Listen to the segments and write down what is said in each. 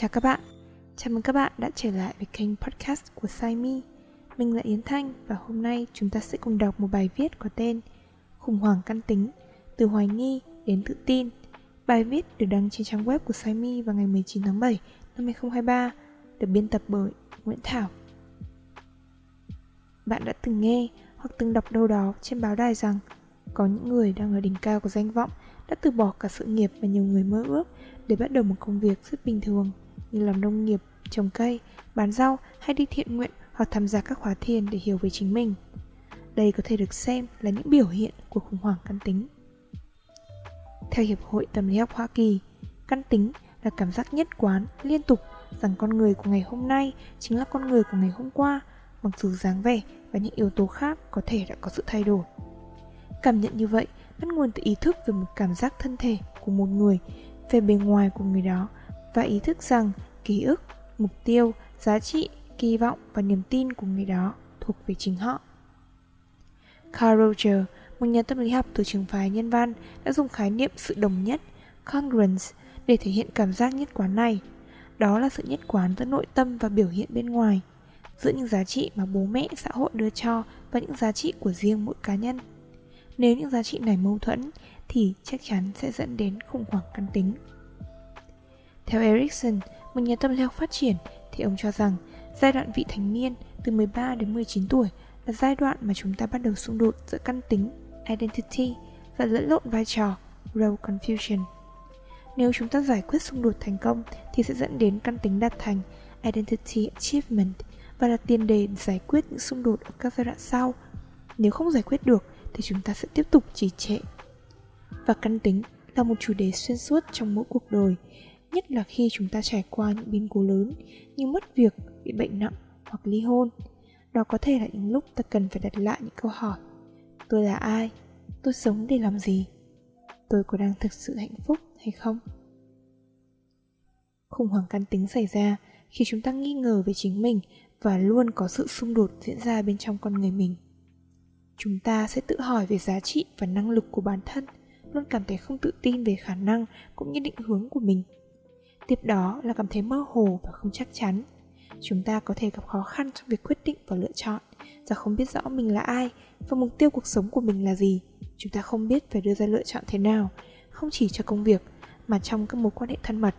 Chào các bạn, chào mừng các bạn đã trở lại với kênh podcast của Saimi. Mình là Yến Thanh và hôm nay chúng ta sẽ cùng đọc một bài viết có tên Khủng hoảng căn tính, từ hoài nghi đến tự tin. Bài viết được đăng trên trang web của Saimi vào ngày 19 tháng 7 năm 2023, được biên tập bởi Nguyễn Thảo. Bạn đã từng nghe hoặc từng đọc đâu đó trên báo đài rằng có những người đang ở đỉnh cao của danh vọng đã từ bỏ cả sự nghiệp mà nhiều người mơ ước để bắt đầu một công việc rất bình thường như làm nông nghiệp, trồng cây, bán rau hay đi thiện nguyện hoặc tham gia các khóa thiền để hiểu về chính mình. Đây có thể được xem là những biểu hiện của khủng hoảng căn tính. Theo Hiệp hội Tâm lý học Hoa Kỳ, căn tính là cảm giác nhất quán, liên tục rằng con người của ngày hôm nay chính là con người của ngày hôm qua, mặc dù dáng vẻ và những yếu tố khác có thể đã có sự thay đổi. Cảm nhận như vậy bắt nguồn từ ý thức về một cảm giác thân thể của một người về bề ngoài của người đó và ý thức rằng ký ức mục tiêu giá trị kỳ vọng và niềm tin của người đó thuộc về chính họ Carl Roger, một nhà tâm lý học từ trường phái nhân văn, đã dùng khái niệm sự đồng nhất, congruence, để thể hiện cảm giác nhất quán này. Đó là sự nhất quán giữa nội tâm và biểu hiện bên ngoài, giữa những giá trị mà bố mẹ xã hội đưa cho và những giá trị của riêng mỗi cá nhân. Nếu những giá trị này mâu thuẫn thì chắc chắn sẽ dẫn đến khủng hoảng căn tính. Theo Erikson, một nhà tâm lý học phát triển, thì ông cho rằng giai đoạn vị thành niên từ 13 đến 19 tuổi là giai đoạn mà chúng ta bắt đầu xung đột giữa căn tính, identity và lẫn lộn vai trò, role confusion. Nếu chúng ta giải quyết xung đột thành công thì sẽ dẫn đến căn tính đạt thành, identity achievement và là tiền đề giải quyết những xung đột ở các giai đoạn sau. Nếu không giải quyết được thì chúng ta sẽ tiếp tục trì trệ. Và căn tính là một chủ đề xuyên suốt trong mỗi cuộc đời, nhất là khi chúng ta trải qua những biến cố lớn như mất việc, bị bệnh nặng hoặc ly hôn. Đó có thể là những lúc ta cần phải đặt lại những câu hỏi. Tôi là ai? Tôi sống để làm gì? Tôi có đang thực sự hạnh phúc hay không? Khủng hoảng căn tính xảy ra khi chúng ta nghi ngờ về chính mình và luôn có sự xung đột diễn ra bên trong con người mình chúng ta sẽ tự hỏi về giá trị và năng lực của bản thân luôn cảm thấy không tự tin về khả năng cũng như định hướng của mình tiếp đó là cảm thấy mơ hồ và không chắc chắn. Chúng ta có thể gặp khó khăn trong việc quyết định và lựa chọn. Do không biết rõ mình là ai và mục tiêu cuộc sống của mình là gì. Chúng ta không biết phải đưa ra lựa chọn thế nào, không chỉ cho công việc, mà trong các mối quan hệ thân mật.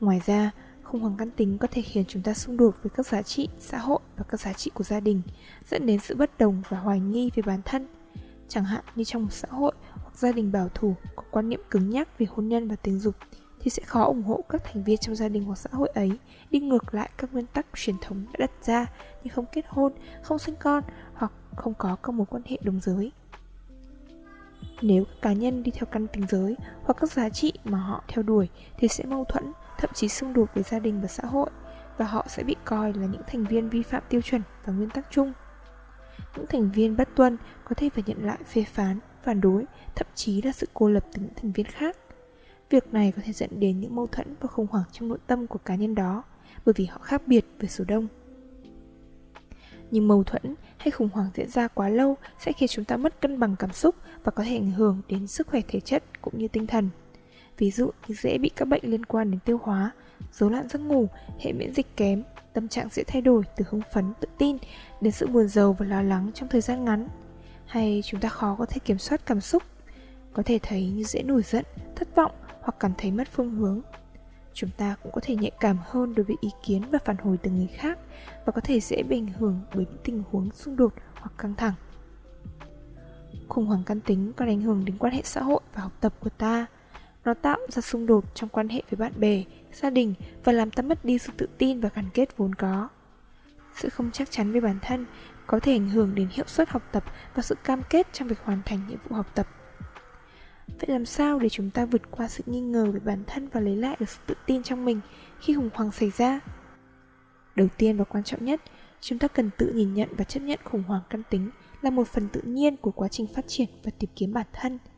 Ngoài ra, khủng hoảng căn tính có thể khiến chúng ta xung đột với các giá trị xã hội và các giá trị của gia đình, dẫn đến sự bất đồng và hoài nghi về bản thân. Chẳng hạn như trong một xã hội hoặc gia đình bảo thủ có quan niệm cứng nhắc về hôn nhân và tình dục thì sẽ khó ủng hộ các thành viên trong gia đình hoặc xã hội ấy đi ngược lại các nguyên tắc truyền thống đã đặt ra như không kết hôn, không sinh con hoặc không có các mối quan hệ đồng giới. Nếu các cá nhân đi theo căn tính giới hoặc các giá trị mà họ theo đuổi thì sẽ mâu thuẫn thậm chí xung đột với gia đình và xã hội và họ sẽ bị coi là những thành viên vi phạm tiêu chuẩn và nguyên tắc chung. Những thành viên bất tuân có thể phải nhận lại phê phán, phản đối, thậm chí là sự cô lập từ những thành viên khác. Việc này có thể dẫn đến những mâu thuẫn và khủng hoảng trong nội tâm của cá nhân đó bởi vì họ khác biệt với số đông. Nhưng mâu thuẫn hay khủng hoảng diễn ra quá lâu sẽ khiến chúng ta mất cân bằng cảm xúc và có thể ảnh hưởng đến sức khỏe thể chất cũng như tinh thần ví dụ như dễ bị các bệnh liên quan đến tiêu hóa, rối loạn giấc ngủ, hệ miễn dịch kém, tâm trạng dễ thay đổi từ hưng phấn, tự tin đến sự buồn rầu và lo lắng trong thời gian ngắn. Hay chúng ta khó có thể kiểm soát cảm xúc, có thể thấy như dễ nổi giận, thất vọng hoặc cảm thấy mất phương hướng. Chúng ta cũng có thể nhạy cảm hơn đối với ý kiến và phản hồi từ người khác và có thể dễ bị ảnh hưởng bởi những tình huống xung đột hoặc căng thẳng. Khủng hoảng căn tính còn ảnh hưởng đến quan hệ xã hội và học tập của ta nó tạo ra xung đột trong quan hệ với bạn bè, gia đình và làm ta mất đi sự tự tin và gắn kết vốn có. Sự không chắc chắn về bản thân có thể ảnh hưởng đến hiệu suất học tập và sự cam kết trong việc hoàn thành nhiệm vụ học tập. Vậy làm sao để chúng ta vượt qua sự nghi ngờ về bản thân và lấy lại được sự tự tin trong mình khi khủng hoảng xảy ra? Đầu tiên và quan trọng nhất, chúng ta cần tự nhìn nhận và chấp nhận khủng hoảng căn tính là một phần tự nhiên của quá trình phát triển và tìm kiếm bản thân –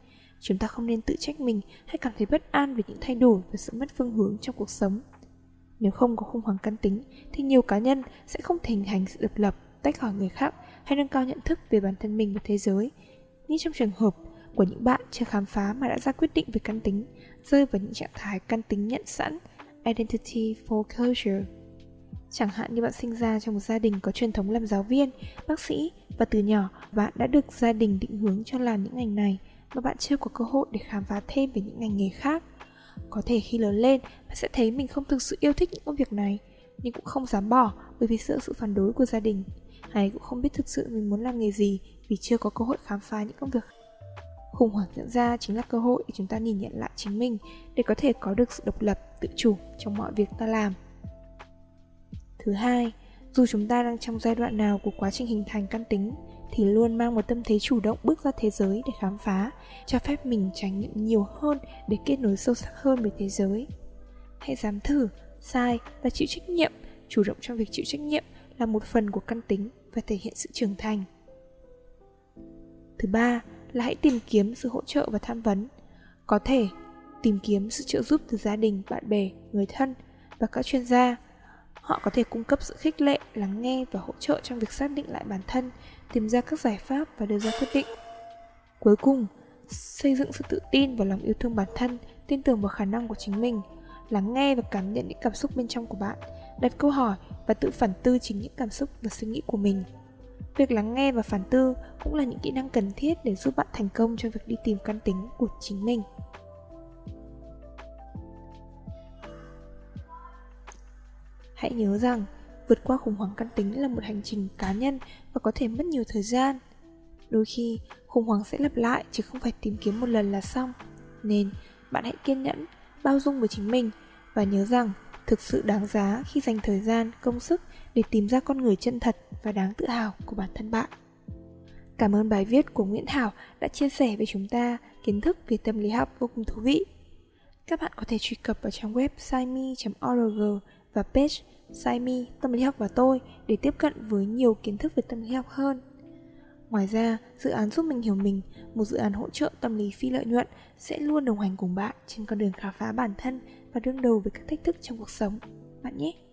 Chúng ta không nên tự trách mình hay cảm thấy bất an về những thay đổi và sự mất phương hướng trong cuộc sống. Nếu không có khủng hoảng căn tính thì nhiều cá nhân sẽ không thể hình thành sự độc lập, tách khỏi người khác hay nâng cao nhận thức về bản thân mình và thế giới. Như trong trường hợp của những bạn chưa khám phá mà đã ra quyết định về căn tính, rơi vào những trạng thái căn tính nhận sẵn, Identity Foreclosure. Chẳng hạn như bạn sinh ra trong một gia đình có truyền thống làm giáo viên, bác sĩ và từ nhỏ bạn đã được gia đình định hướng cho làm những ngành này mà bạn chưa có cơ hội để khám phá thêm về những ngành nghề khác. Có thể khi lớn lên, bạn sẽ thấy mình không thực sự yêu thích những công việc này, nhưng cũng không dám bỏ bởi vì sợ sự phản đối của gia đình, hay cũng không biết thực sự mình muốn làm nghề gì vì chưa có cơ hội khám phá những công việc khủng hoảng diễn ra chính là cơ hội để chúng ta nhìn nhận lại chính mình để có thể có được sự độc lập, tự chủ trong mọi việc ta làm. Thứ hai, dù chúng ta đang trong giai đoạn nào của quá trình hình thành căn tính, thì luôn mang một tâm thế chủ động bước ra thế giới để khám phá, cho phép mình trải nghiệm nhiều hơn để kết nối sâu sắc hơn với thế giới. Hãy dám thử, sai và chịu trách nhiệm. Chủ động trong việc chịu trách nhiệm là một phần của căn tính và thể hiện sự trưởng thành. Thứ ba là hãy tìm kiếm sự hỗ trợ và tham vấn. Có thể, tìm kiếm sự trợ giúp từ gia đình, bạn bè, người thân và các chuyên gia. Họ có thể cung cấp sự khích lệ, lắng nghe và hỗ trợ trong việc xác định lại bản thân, tìm ra các giải pháp và đưa ra quyết định. Cuối cùng, xây dựng sự tự tin và lòng yêu thương bản thân, tin tưởng vào khả năng của chính mình, lắng nghe và cảm nhận những cảm xúc bên trong của bạn, đặt câu hỏi và tự phản tư chính những cảm xúc và suy nghĩ của mình việc lắng nghe và phản tư cũng là những kỹ năng cần thiết để giúp bạn thành công trong việc đi tìm căn tính của chính mình. Hãy nhớ rằng, vượt qua khủng hoảng căn tính là một hành trình cá nhân và có thể mất nhiều thời gian. Đôi khi, khủng hoảng sẽ lặp lại chứ không phải tìm kiếm một lần là xong. Nên, bạn hãy kiên nhẫn, bao dung với chính mình và nhớ rằng thực sự đáng giá khi dành thời gian, công sức để tìm ra con người chân thật và đáng tự hào của bản thân bạn cảm ơn bài viết của nguyễn thảo đã chia sẻ với chúng ta kiến thức về tâm lý học vô cùng thú vị các bạn có thể truy cập vào trang web simi org và page Saimi Tâm lý học và tôi để tiếp cận với nhiều kiến thức về tâm lý học hơn. Ngoài ra, dự án giúp mình hiểu mình, một dự án hỗ trợ tâm lý phi lợi nhuận sẽ luôn đồng hành cùng bạn trên con đường khám phá bản thân và đương đầu với các thách thức trong cuộc sống. Bạn nhé!